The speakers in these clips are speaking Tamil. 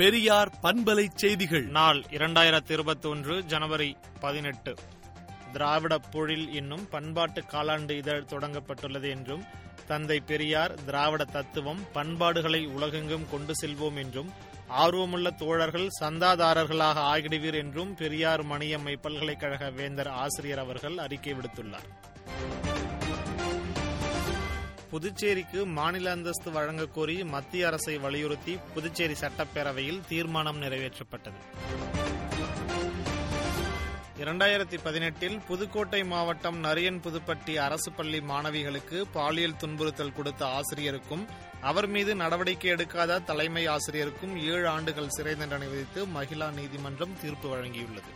பெரியார் பண்பலை செய்திகள். நாள் இரண்டாயிரத்தி இருபத்தி ஒன்று ஜனவரி பதினெட்டு. திராவிட பொழில் என்னும் பண்பாட்டு காலாண்டு இதழ் தொடங்கப்பட்டுள்ளது என்றும் தந்தை பெரியார் திராவிட தத்துவம் பண்பாடுகளை உலகெங்கும் கொண்டு செல்வோம் என்றும் ஆர்வமுள்ள தோழர்கள் சந்தாதாரர்களாக ஆகிடுவீர் என்றும் பெரியார் மணியம்மை பல்கலைக்கழக வேந்தர் ஆசிரியர் அவர்கள் அறிக்கை விடுத்துள்ளார். புதுச்சேரிக்கு மாநில அந்தஸ்து வழங்க கோரி மத்திய அரசை வலியுறுத்தி புதுச்சேரி சட்டப்பேரவையில் தீர்மானம் நிறைவேற்றப்பட்டது. இரண்டாயிரத்தி பதினெட்டில் புதுக்கோட்டை மாவட்டம் நரியன் புதுப்பட்டி அரசு பள்ளி மாணவிகளுக்கு பாலியல் துன்புறுத்தல் கொடுத்த ஆசிரியருக்கும் அவர் மீது நடவடிக்கை எடுக்காத தலைமை ஆசிரியருக்கும் ஏழு ஆண்டுகள் சிறை தண்டனை விதித்து மகிழா நீதிமன்றம் தீர்ப்பு வழங்கியுள்ளது.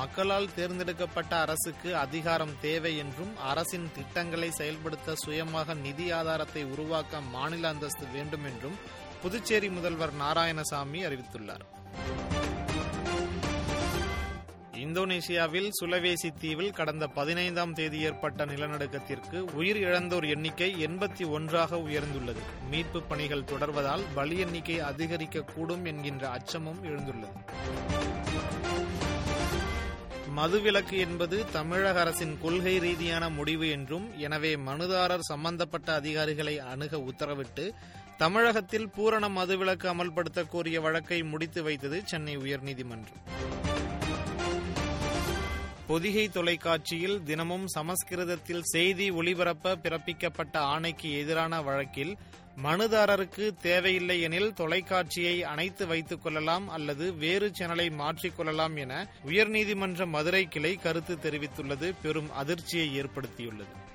மக்களால் தேர்ந்தெடுக்கப்பட்ட அரசுக்கு அதிகாரம் தேவை என்றும் அரசின் திட்டங்களை செயல்படுத்த சுயமாக நிதி ஆதாரத்தை உருவாக்க மாநில அந்தஸ்து வேண்டும் என்றும் புதுச்சேரி முதல்வர் நாராயணசாமி அறிவித்துள்ளார். இந்தோனேஷியாவில் சுலவேசி தீவில் கடந்த பதினைந்தாம் தேதி ஏற்பட்ட நிலநடுக்கத்திற்கு உயிர் இழந்தோர் எண்ணிக்கை எண்பத்தி ஒன்றாக உயர்ந்துள்ளது. மீட்பு பணிகள் தொடர்வதால் பலி எண்ணிக்கை அதிகரிக்கக்கூடும் என்கின்ற அச்சமும் எழுந்துள்ளது. மதுவிலக்கு என்பது தமிழக அரசின் கொள்கை ரீதியான முடிவு என்றும் எனவே மனுதாரர் சம்பந்தப்பட்ட அதிகாரிகளை அணுக உத்தரவிட்டு தமிழகத்தில் பூரண மதுவிலக்கு அமல்படுத்த கோரிய வழக்கை முடித்து வைத்தது சென்னை உயர்நீதிமன்றம். பொதிகை தொலைக்காட்சியில் தினமும் சமஸ்கிருதத்தில் செய்தி ஒளிபரப்ப பிறப்பிக்கப்பட்ட ஆணைக்கு எதிரான வழக்கில் மனுதாரருக்கு தேவையில்லை எனில் தொலைக்காட்சியை அணைத்து வைத்துக் கொள்ளலாம் அல்லது வேறு சேனலை மாற்றிக்கொள்ளலாம் என உயர்நீதிமன்ற மதுரை கிளை கருத்து தெரிவித்துள்ளது. பெரும் அதிர்ச்சியை ஏற்படுத்தியுள்ளது.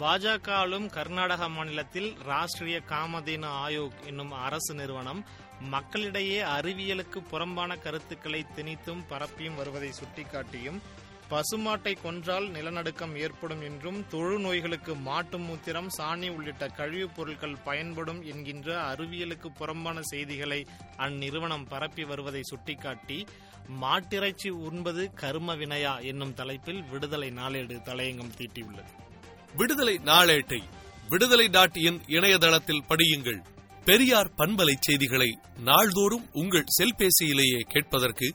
பாஜக ஆளும் கர்நாடக மாநிலத்தில் ராஷ்டிரிய காமதேனு ஆயோக் என்னும் அரசு நிறுவனம் மக்களிடையே அறிவியலுக்கு புறம்பான கருத்துக்களை திணித்தும் பரப்பியும் வருவதை சுட்டிக்காட்டியும் பசுமாட்டை கொன்றால் நிலநடுக்கம் ஏற்படும் என்றும் தொழு நோய்களுக்கு மாட்டு மூத்திரம் சாணி உள்ளிட்ட கழிவுப் பொருட்கள் பயன்படும் என்கின்ற அறிவியலுக்கு புறம்பான செய்திகளை அந்நிறுவனம் பரப்பி வருவதை சுட்டிக்காட்டி மாட்டிறைச்சி உண்பது கரும வினையா என்னும் தலைப்பில் விடுதலை நாளேடு தலையங்கம் தீட்டியுள்ளது. விடுதலை நாளேட்டை விடுதலை டாட் இன் இணையதளத்தில் படியுங்கள். பெரியார் பண்பலை செய்திகளை நாள்தோறும் உங்கள் செல்பேசியிலேயே கேட்பதற்கு